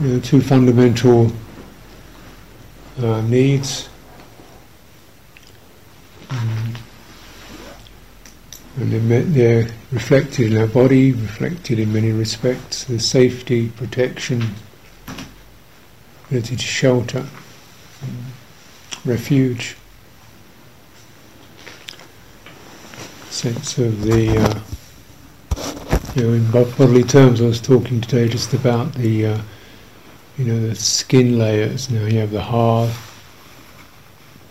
you know, two fundamental uh, needs. Mm. And they're, they're reflected in our body, reflected in many respects. The safety, protection, ability to shelter, refuge, sense of the, uh, you know, in bodily terms, I was talking today just about the, uh, you know, the skin layers. Now you have the hard,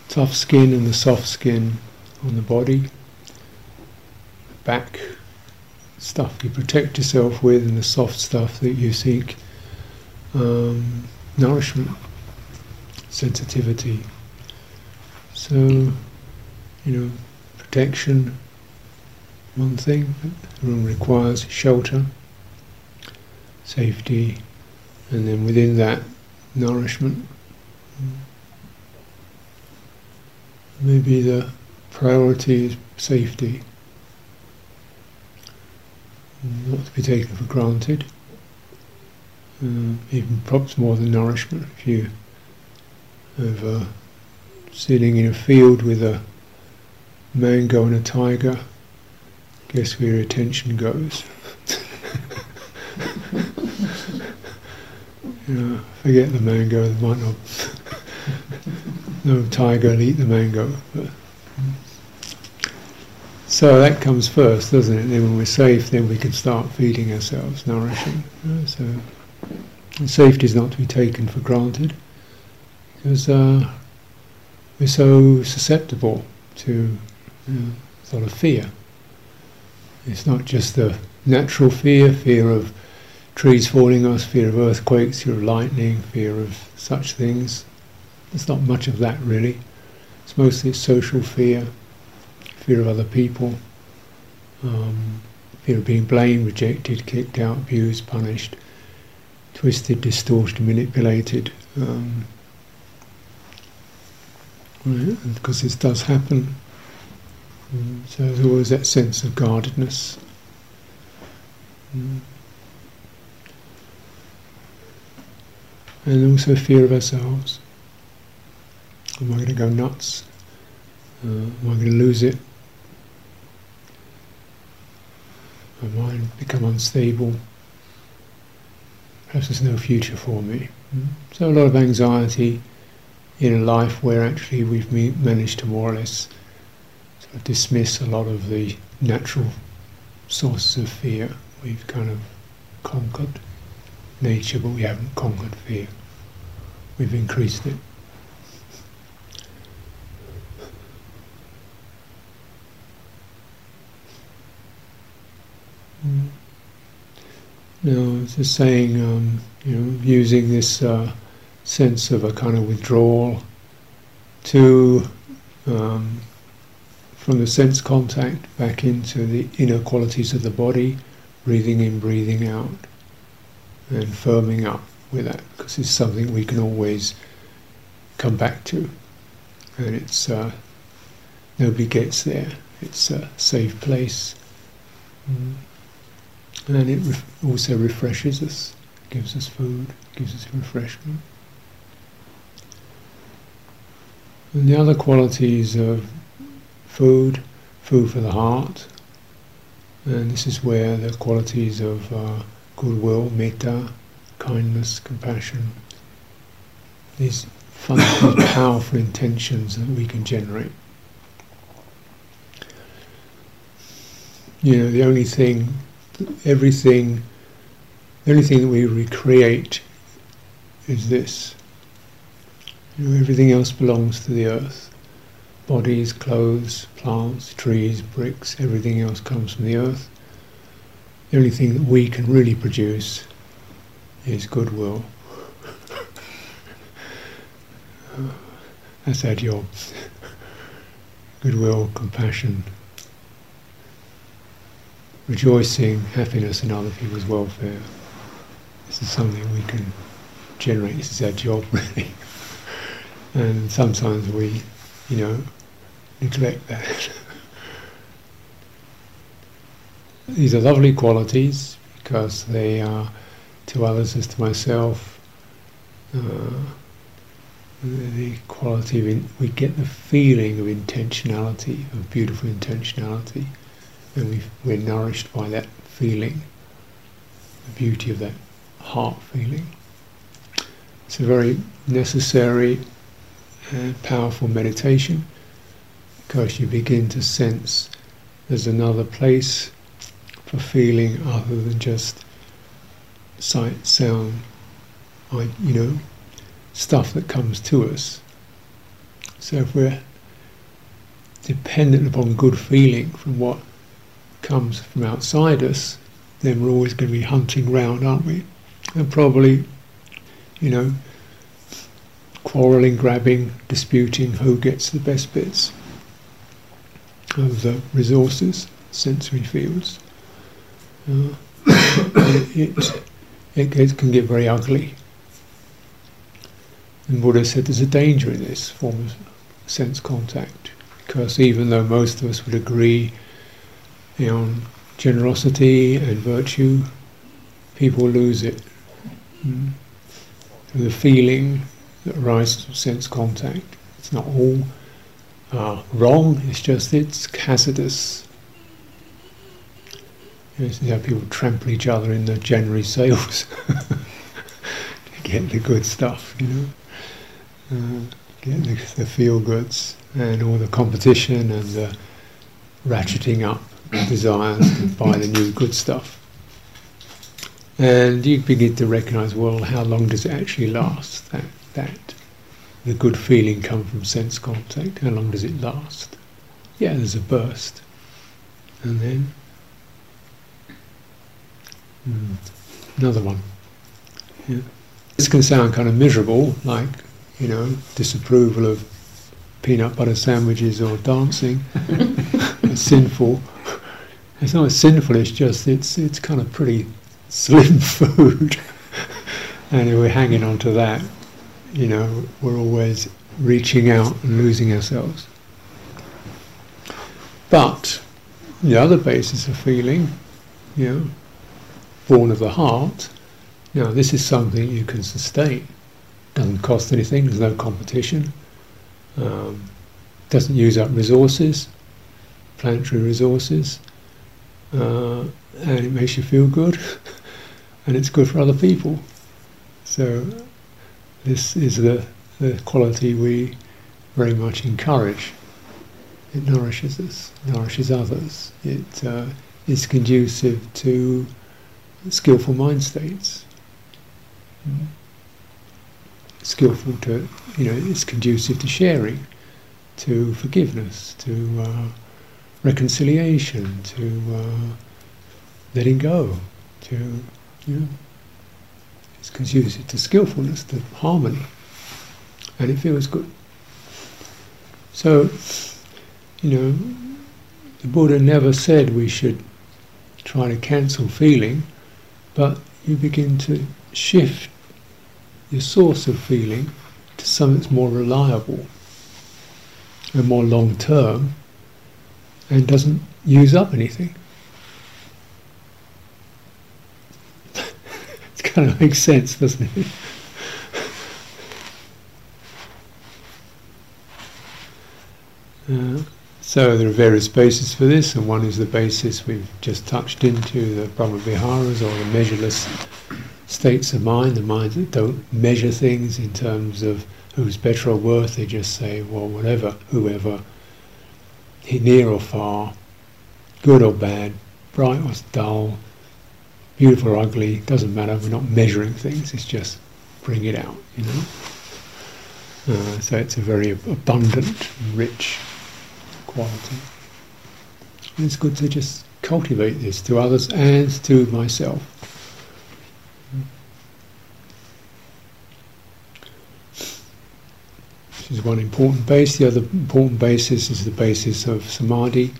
tough skin and the soft skin on the body back stuff you protect yourself with and the soft stuff that you seek um, nourishment, sensitivity. So, you know, protection, one thing, the room requires shelter, safety, and then within that, nourishment. Maybe the priority is safety not to be taken for granted. Uh, even perhaps more than nourishment. If you have uh, sitting in a field with a mango and a tiger, guess where your attention goes. You know, forget the mango. There might not. no tiger will eat the mango. But, so that comes first, doesn't it? Then when we're safe, then we can start feeding ourselves, nourishing. So safety is not to be taken for granted because uh, we're so susceptible to you know, sort of fear. It's not just the natural fear, fear of trees falling us, fear of earthquakes, fear of lightning, fear of such things. There's not much of that really. It's mostly social fear, fear of other people, um, fear of being blamed, rejected, kicked out, abused, punished, twisted, distorted, manipulated. Um, right? because this does happen. Um, so there's always that sense of guardedness. Um, and also fear of ourselves. Am I going to go nuts? Uh, am I going to lose it? my mind become unstable. Perhaps there's no future for me. So a lot of anxiety in a life where actually we've managed to more or less sort of dismiss a lot of the natural sources of fear. We've kind of conquered nature, but we haven't conquered fear. We've increased it. Mm. No, it's just saying, um, you know, using this uh, sense of a kind of withdrawal to um, from the sense contact back into the inner qualities of the body, breathing in, breathing out, and firming up with that, because it's something we can always come back to, and it's uh, nobody gets there. It's a safe place. Mm and it also refreshes us, gives us food, gives us refreshment. And the other qualities of food, food for the heart, and this is where the qualities of uh, goodwill, metta, kindness, compassion, these powerful intentions that we can generate. You know, the only thing everything, the only thing that we recreate is this. You know, everything else belongs to the earth. Bodies, clothes, plants, trees, bricks, everything else comes from the earth. The only thing that we can really produce is goodwill. That's our job. goodwill, compassion, rejoicing, happiness in other people's welfare. This is something we can generate. This is our job, really. and sometimes we, you know, neglect that. These are lovely qualities because they are, to others as to myself, uh, the quality of in, we get the feeling of intentionality, of beautiful intentionality, and we we're nourished by that feeling, the beauty of that heart feeling. It's a very necessary and powerful meditation because you begin to sense there's another place for feeling other than just sight, sound, you know, stuff that comes to us. So if we're dependent upon good feeling from what comes from outside us, then we're always going to be hunting round, aren't we? And probably, you know, quarrelling, grabbing, disputing who gets the best bits of the resources, sensory fields. Uh, it, it, can get very ugly. And Buddha said there's a danger in this form of sense contact, because even though most of us would agree on generosity and virtue, people lose it. Mm. The feeling that arises from sense contact. It's not all uh, wrong, it's just it's hazardous. You know, people trample each other in the January sales to get the good stuff, you know. Uh, get the, the feel goods and all the competition and the ratcheting up desires to buy the new good stuff. And you begin to recognize, well, how long does it actually last? That that the good feeling come from sense contact. How long does it last? Yeah, there's a burst, and then mm, another one. Yeah. This can sound kind of miserable, like you know, disapproval of peanut butter sandwiches or dancing. it's sinful. It's not sinful. It's just it's it's kind of pretty slim food, and if we're hanging on to that. You know, we're always reaching out and losing ourselves. But the other basis of feeling, you know, born of the heart. Now, this is something you can sustain doesn't cost anything, there's no competition, um, doesn't use up resources, planetary resources, uh, and it makes you feel good, and it's good for other people. So this is the, the quality we very much encourage. It nourishes us, nourishes others. It uh, is conducive to skillful mind states. Mm skillful to, you know, it's conducive to sharing, to forgiveness, to uh, reconciliation, to uh, letting go, to, you know, it's conducive to skillfulness, to harmony, and it feels good. So, you know, the Buddha never said we should try to cancel feeling, but you begin to shift your source of feeling to something that's more reliable and more long term and doesn't use up anything. it kind of makes sense, doesn't it? uh, so there are various bases for this, and one is the basis we've just touched into, the Brahma Viharas or the measureless states of mind, the minds that don't measure things in terms of who's better or worse, they just say, well, whatever, whoever, near or far, good or bad, bright or dull, beautiful or ugly, doesn't matter, we're not measuring things, it's just bring it out, you know. Uh, so it's a very abundant, rich quality. And it's good to just cultivate this to others and to myself. This is one important base. The other important basis is the basis of samadhi,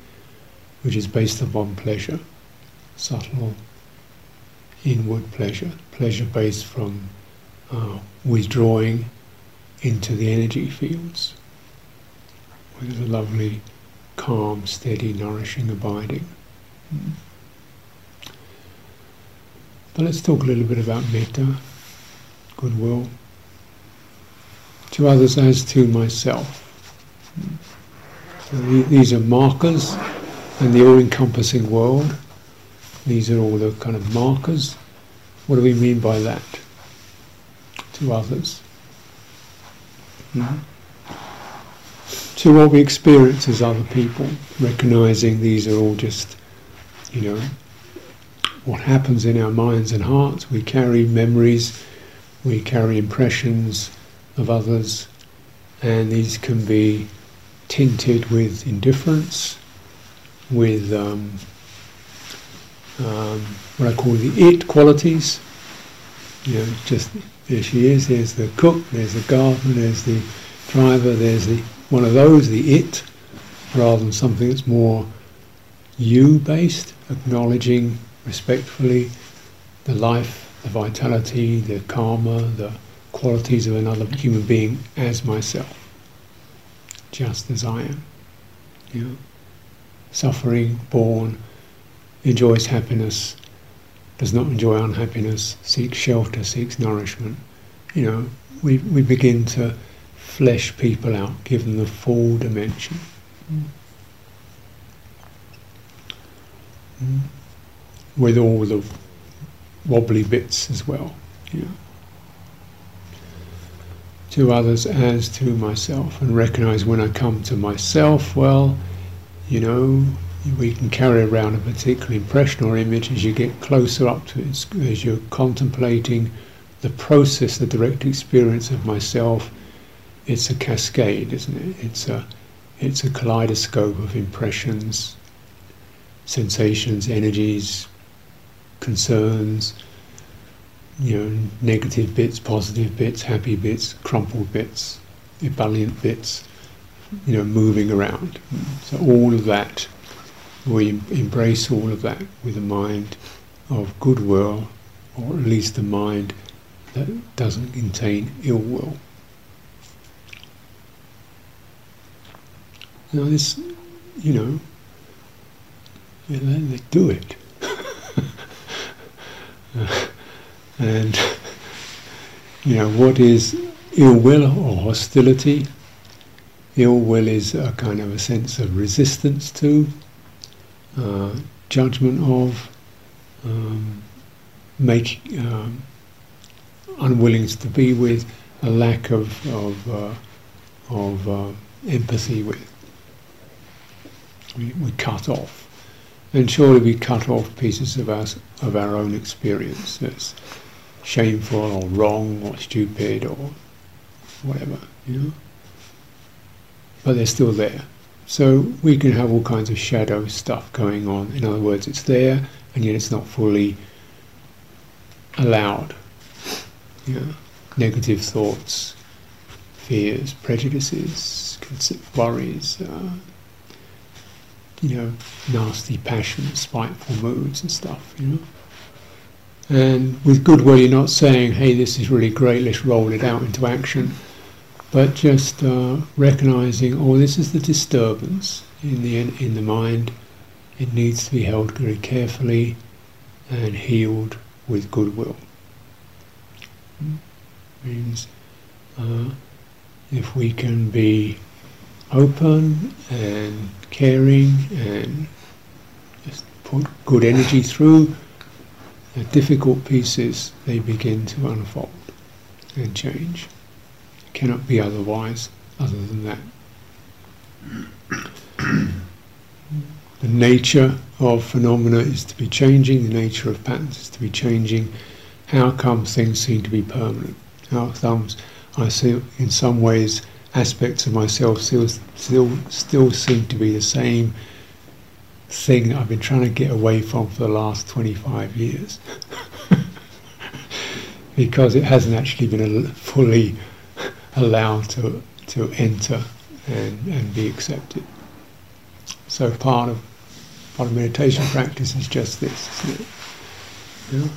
which is based upon pleasure, subtle inward pleasure, pleasure based from uh, withdrawing into the energy fields, with a lovely, calm, steady, nourishing abiding. But let's talk a little bit about metta, goodwill. to others as to myself. So these are markers and the all-encompassing world. These are all the kind of markers. What do we mean by that? To others. Mm-hmm. To what we experience as other people, recognizing these are all just, you know, what happens in our minds and hearts. We carry memories, we carry impressions of others, and these can be tinted with indifference, with um, um, what I call the it qualities. You know, just there she is. There's the cook. There's the gardener. There's the driver. There's the one of those, the it, rather than something that's more you-based, acknowledging respectfully the life, the vitality, the karma, the qualities of another human being as myself, just as I am. You know, suffering, born, enjoys happiness, does not enjoy unhappiness, seeks shelter, seeks nourishment. You know, we, we begin to flesh people out, give them the full dimension. Mm. Mm with all the wobbly bits as well. Know. To others as to myself, and recognize when I come to myself, well, you know, we can carry around a particular impression or image as you get closer up to it, as you're contemplating the process, the direct experience of myself. It's a cascade, isn't it? It's a, it's a kaleidoscope of impressions, sensations, energies, concerns, you know, negative bits, positive bits, happy bits, crumpled bits, ebullient bits, you know, moving around. So all of that, we embrace all of that with a mind of goodwill, or at least a mind that doesn't contain ill will. Now this, you know, yeah, they, they do it. and you know what is ill will or hostility? Ill will is a kind of a sense of resistance to, uh, judgment of, um, make um, unwillingness to be with, a lack of of, uh, of uh, empathy with. We, we cut off and surely we cut off pieces of our, of our own experience that's shameful or wrong or stupid or whatever, you know. But they're still there. So we can have all kinds of shadow stuff going on. In other words, it's there and yet it's not fully allowed. You know, negative thoughts, fears, prejudices, worries, uh, you know, nasty passions, spiteful moods and stuff, you know. And with goodwill, you're not saying, hey, this is really great, let's roll it out into action, but just uh, recognizing, oh, this is the disturbance in the, in the mind. It needs to be held very carefully and healed with goodwill. Means uh, if we can be open and caring and just put good energy through, the difficult pieces they begin to unfold and change. It cannot be otherwise, other than that. the nature of phenomena is to be changing, the nature of patterns is to be changing. How come things seem to be permanent? How comes I see in some ways aspects of myself still, still, still seem to be the same thing I've been trying to get away from for the last 25 years. because it hasn't actually been fully allowed to, to enter and, and be accepted. So part of part of meditation practice is just this, isn't it? You know,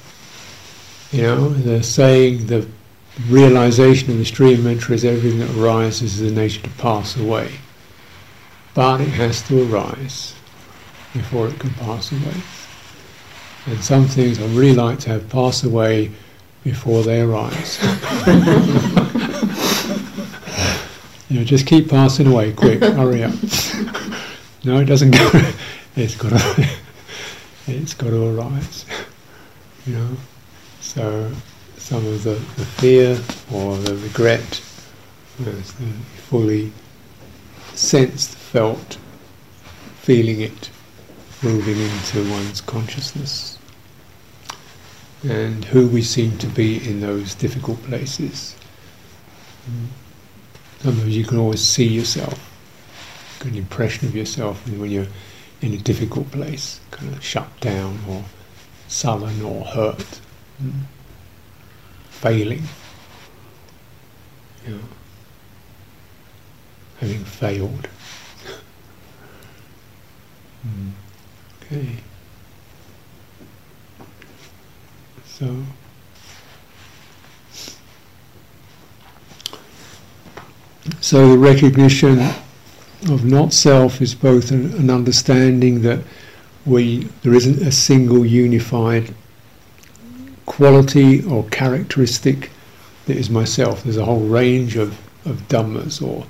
you know the saying, the realization of the stream mantra is everything that arises is the nature to pass away. But it has to arise before it can pass away. And some things I really like to have pass away before they arise. you know, just keep passing away, quick, hurry up. no, it doesn't go. it's got to, it's got to arise. You know, so some of the, the fear or the regret, you know, fully sensed, felt, feeling it moving into one's consciousness and who we seem to be in those difficult places. Sometimes you can always see yourself, get an impression of yourself when you're in a difficult place, kind of shut down or sullen or hurt, mm. Failing, you know, having failed. mm. Okay. So. So the recognition of not self is both an, an, understanding that we there isn't a single unified quality or characteristic that is myself. There's a whole range of, of dhammas or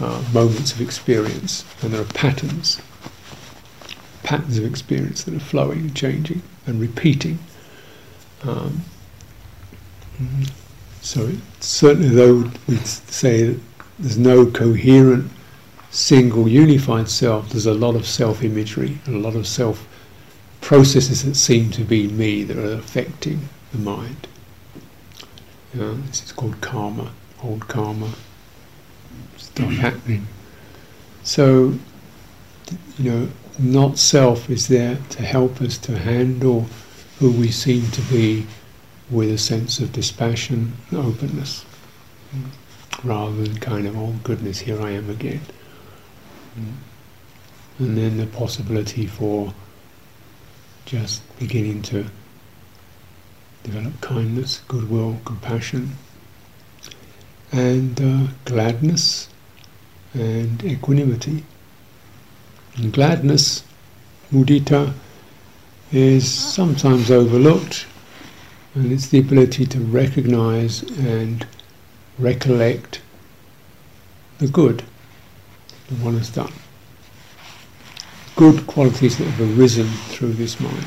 uh, moments of experience, and there are patterns, patterns of experience that are flowing and changing and repeating. Um, so certainly, though we say that there's no coherent, single, unified self, there's a lot of self imagery and a lot of self processes that seem to be me that are affecting the mind. You know, this is called karma, old karma, stuff happening. So, you know, not self is there to help us to handle who we seem to be with a sense of dispassion and openness rather than kind of, oh goodness, here I am again. Mm. And then the possibility for just beginning to develop kindness, goodwill, compassion, and uh, gladness and equanimity. And gladness, mudita, is sometimes overlooked, and it's the ability to recognize and recollect the good that one has done. Good qualities that have arisen through this mind.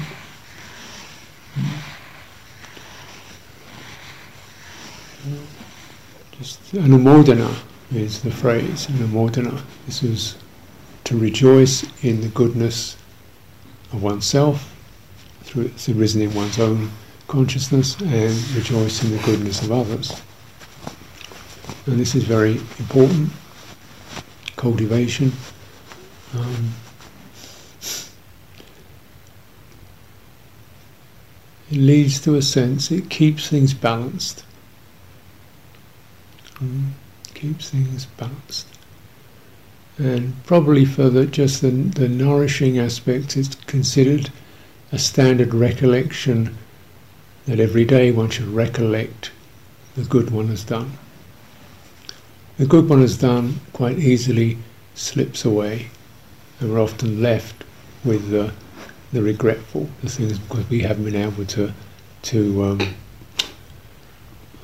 Just anumodana is the phrase, anumodana. This is to rejoice in the goodness of oneself, through it's arisen in one's own consciousness, and rejoice in the goodness of others. And this is very important cultivation. Um, it leads to a sense, it keeps things balanced. Mm, keeps things balanced. And probably for the, just the, the nourishing aspect, it's considered a standard recollection that every day one should recollect the good one has done. The good one has done quite easily slips away, and we're often left with the, the regretful, the things because we haven't been able to to um,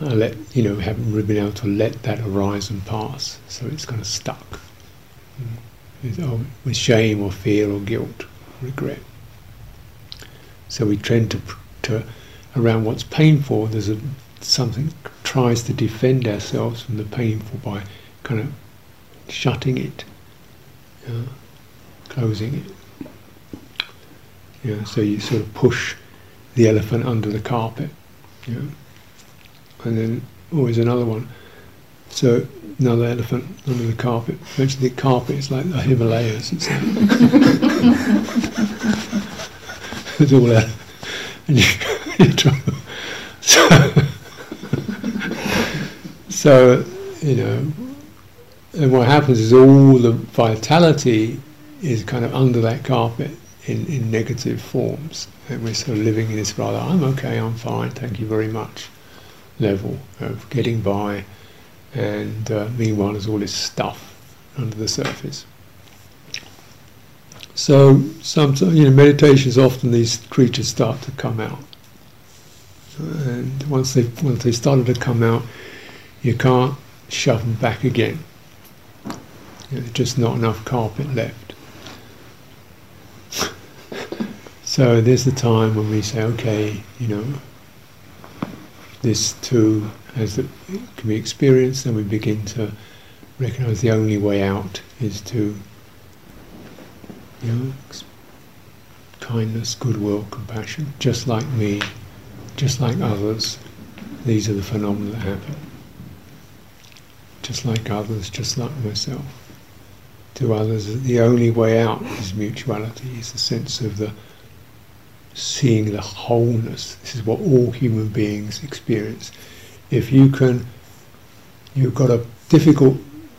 uh, let you know haven't really been able to let that arise and pass. So it's kind of stuck with, oh, with shame or fear or guilt, regret. So we tend to to around what's painful. There's a something tries to defend ourselves from the painful by kind of shutting it, closing it. Yeah, so you sort of push the elephant under the carpet. Yeah. And then oh, always another one. So another elephant under the carpet. Eventually the carpet is like the Himalayas. It's, it's all out. And you, you try, so, so, you know, and what happens is all the vitality is kind of under that carpet in, in negative forms. And we're sort of living in this rather, I'm okay, I'm fine, thank you very much level of getting by. And uh, meanwhile, there's all this stuff under the surface. So, sometimes, you know, meditation is often these creatures start to come out. And once they once they started to come out, you can't shove them back again. Know, just not enough carpet left. So there's the time when we say, okay, you know, this too has the, can be experienced, and we begin to recognize the only way out is to, you know, kindness, goodwill, compassion, just like me, just like others. These are the phenomena that happen. Just like others, just like myself. To others, the only way out is mutuality, is the sense of the seeing the wholeness. This is what all human beings experience. If you can, you've got a difficult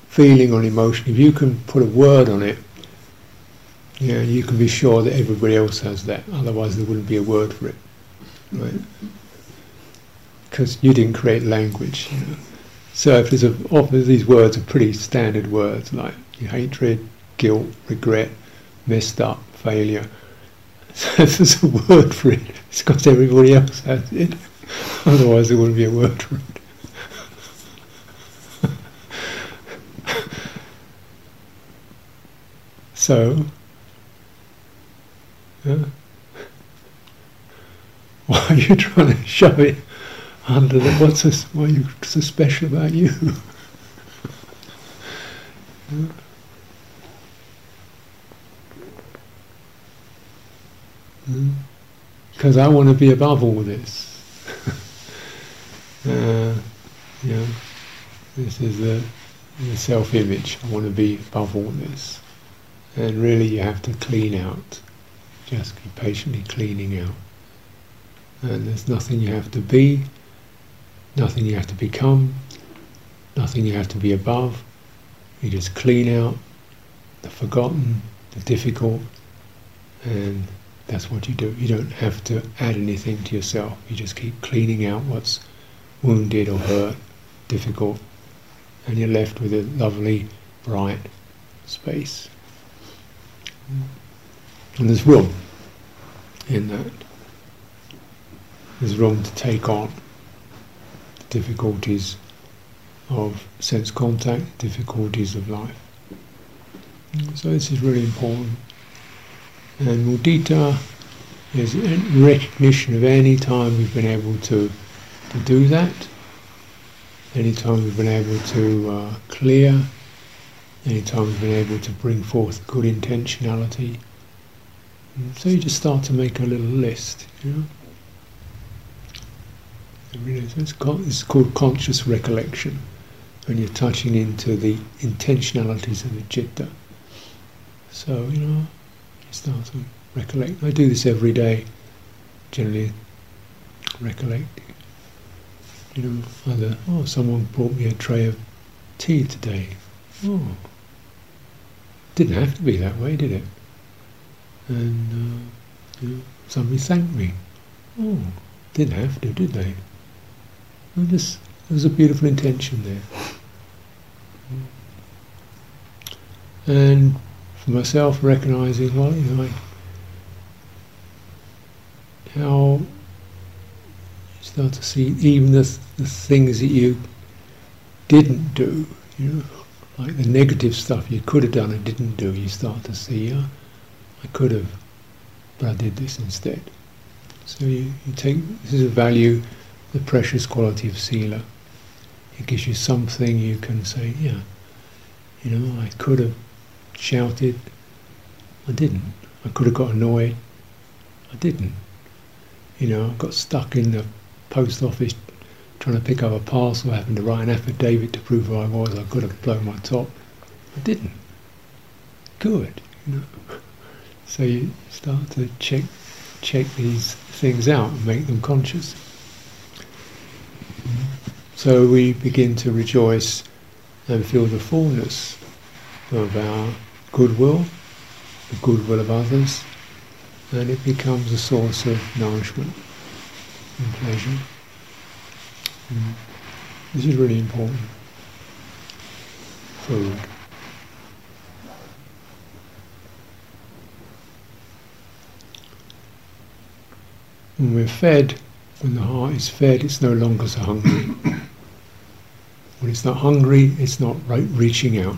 feeling or emotion, if you can put a word on it, you know, you can be sure that everybody else has that. Otherwise, there wouldn't be a word for it, right? Because you didn't create language. You know? So if there's a, often these words are pretty standard words like hatred, guilt, regret, messed up, failure. So if there's a word for it, it's because everybody else has it. Otherwise, there wouldn't be a word for it. so yeah. Why are you trying to shove it under the what's so, why are you so special about you? Because I want to be above all this. uh, you know, this is the, the self-image. I want to be above all this, and really, you have to clean out just keep patiently cleaning out. And there's nothing you have to be, nothing you have to become, nothing you have to be above. You just clean out the forgotten, the difficult, and that's what you do. You don't have to add anything to yourself. You just keep cleaning out what's wounded or hurt, difficult, and you're left with a lovely, bright space. And there's room in that. There's room to take on the difficulties of sense contact, difficulties of life. So this is really important. And mudita is recognition of any time we've been able to, to do that, any time we've been able to uh, clear, any time we've been able to bring forth good intentionality, so you just start to make a little list, you know. It's called, it's called conscious recollection when you're touching into the intentionalities of the citta. So, you know, start to recollect. I do this every day, generally recollect. You know, either, oh, someone brought me a tray of tea today. Oh, didn't have to be that way, did it? and uh, you know, somebody thanked me. Oh, didn't have to, did they? And just there was a beautiful intention there. And for myself, recognizing, well, you know, how you start to see even the, the things that you didn't do, you know, like the negative stuff you could have done and didn't do, you start to see, uh, I could have, but I did this instead. So you, you take, this is a value, the precious quality of sila. It gives you something you can say, yeah, you know, I could have shouted, I didn't. I could have got annoyed, I didn't. You know, I got stuck in the post office trying to pick up a parcel, I happened to write an affidavit to prove who I was. I could have blown my top. I didn't. Good, you know. So you start to check check these things out and make them conscious. So we begin to rejoice and feel the fullness of our goodwill, the goodwill of others, and it becomes a source of nourishment and pleasure. Mm. This is really important. Food. When we're fed, when the heart is fed, it's no longer so hungry. when it's not hungry, it's not right reaching out.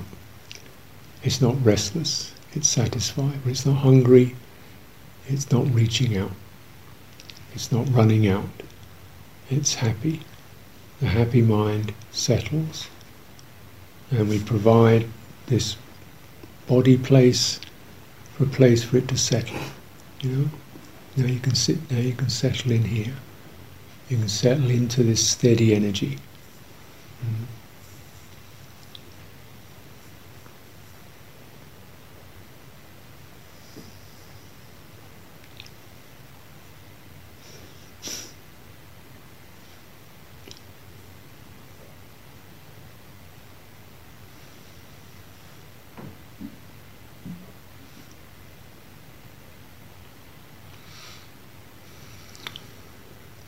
It's not restless, it's satisfied. It's not hungry, it's not reaching out. It's not running out. It's happy. The happy mind settles. And we provide this body place for a place for it to settle. You know? Now you can sit now you can settle in here. You can settle into this steady energy. Mm.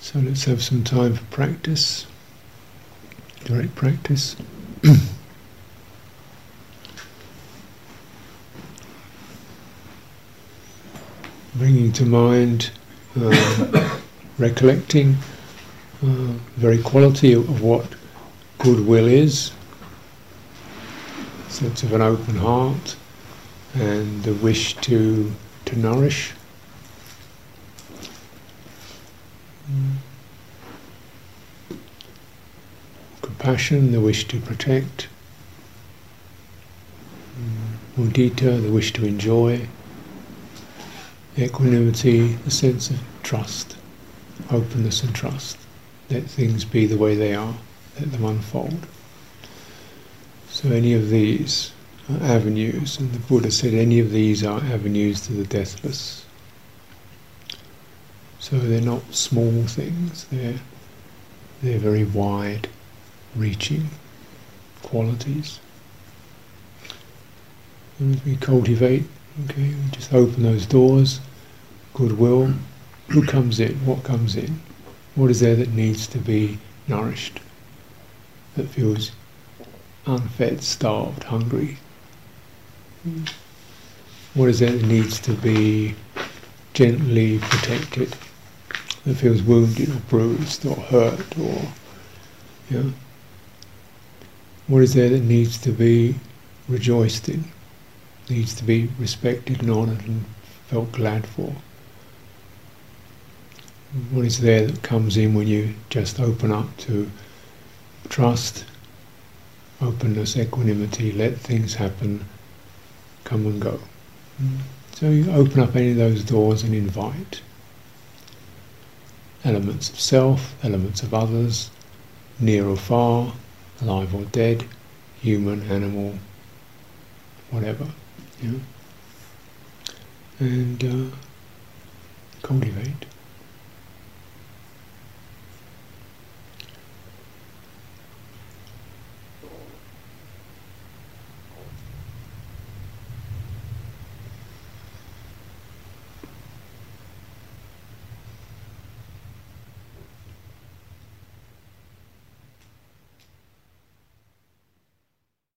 So let's have some time for practice, direct practice. Bringing to mind, uh, recollecting uh, very quality of, of what goodwill is, sense of an open heart, and the wish to to nourish. Compassion, the wish to protect. Mm, mudita, the wish to enjoy. Equanimity, the sense of trust, openness and trust. Let things be the way they are, let them unfold. So, any of these are avenues, and the Buddha said any of these are avenues to the deathless. So they're not small things, they're, they're very wide reaching qualities. And we cultivate, okay, we just open those doors, goodwill, who comes in, what comes in, what is there that needs to be nourished, that feels unfed, starved, hungry. What is there that needs to be gently protected, that feels wounded or bruised or hurt or you know, what is there that needs to be rejoiced in, needs to be respected and honoured and felt glad for. What is there that comes in when you just open up to trust, openness, equanimity, let things happen, come and go. So you open up any of those doors and invite elements of self, elements of others, near or far, alive or dead, human, animal, whatever. Know? And uh, cultivate.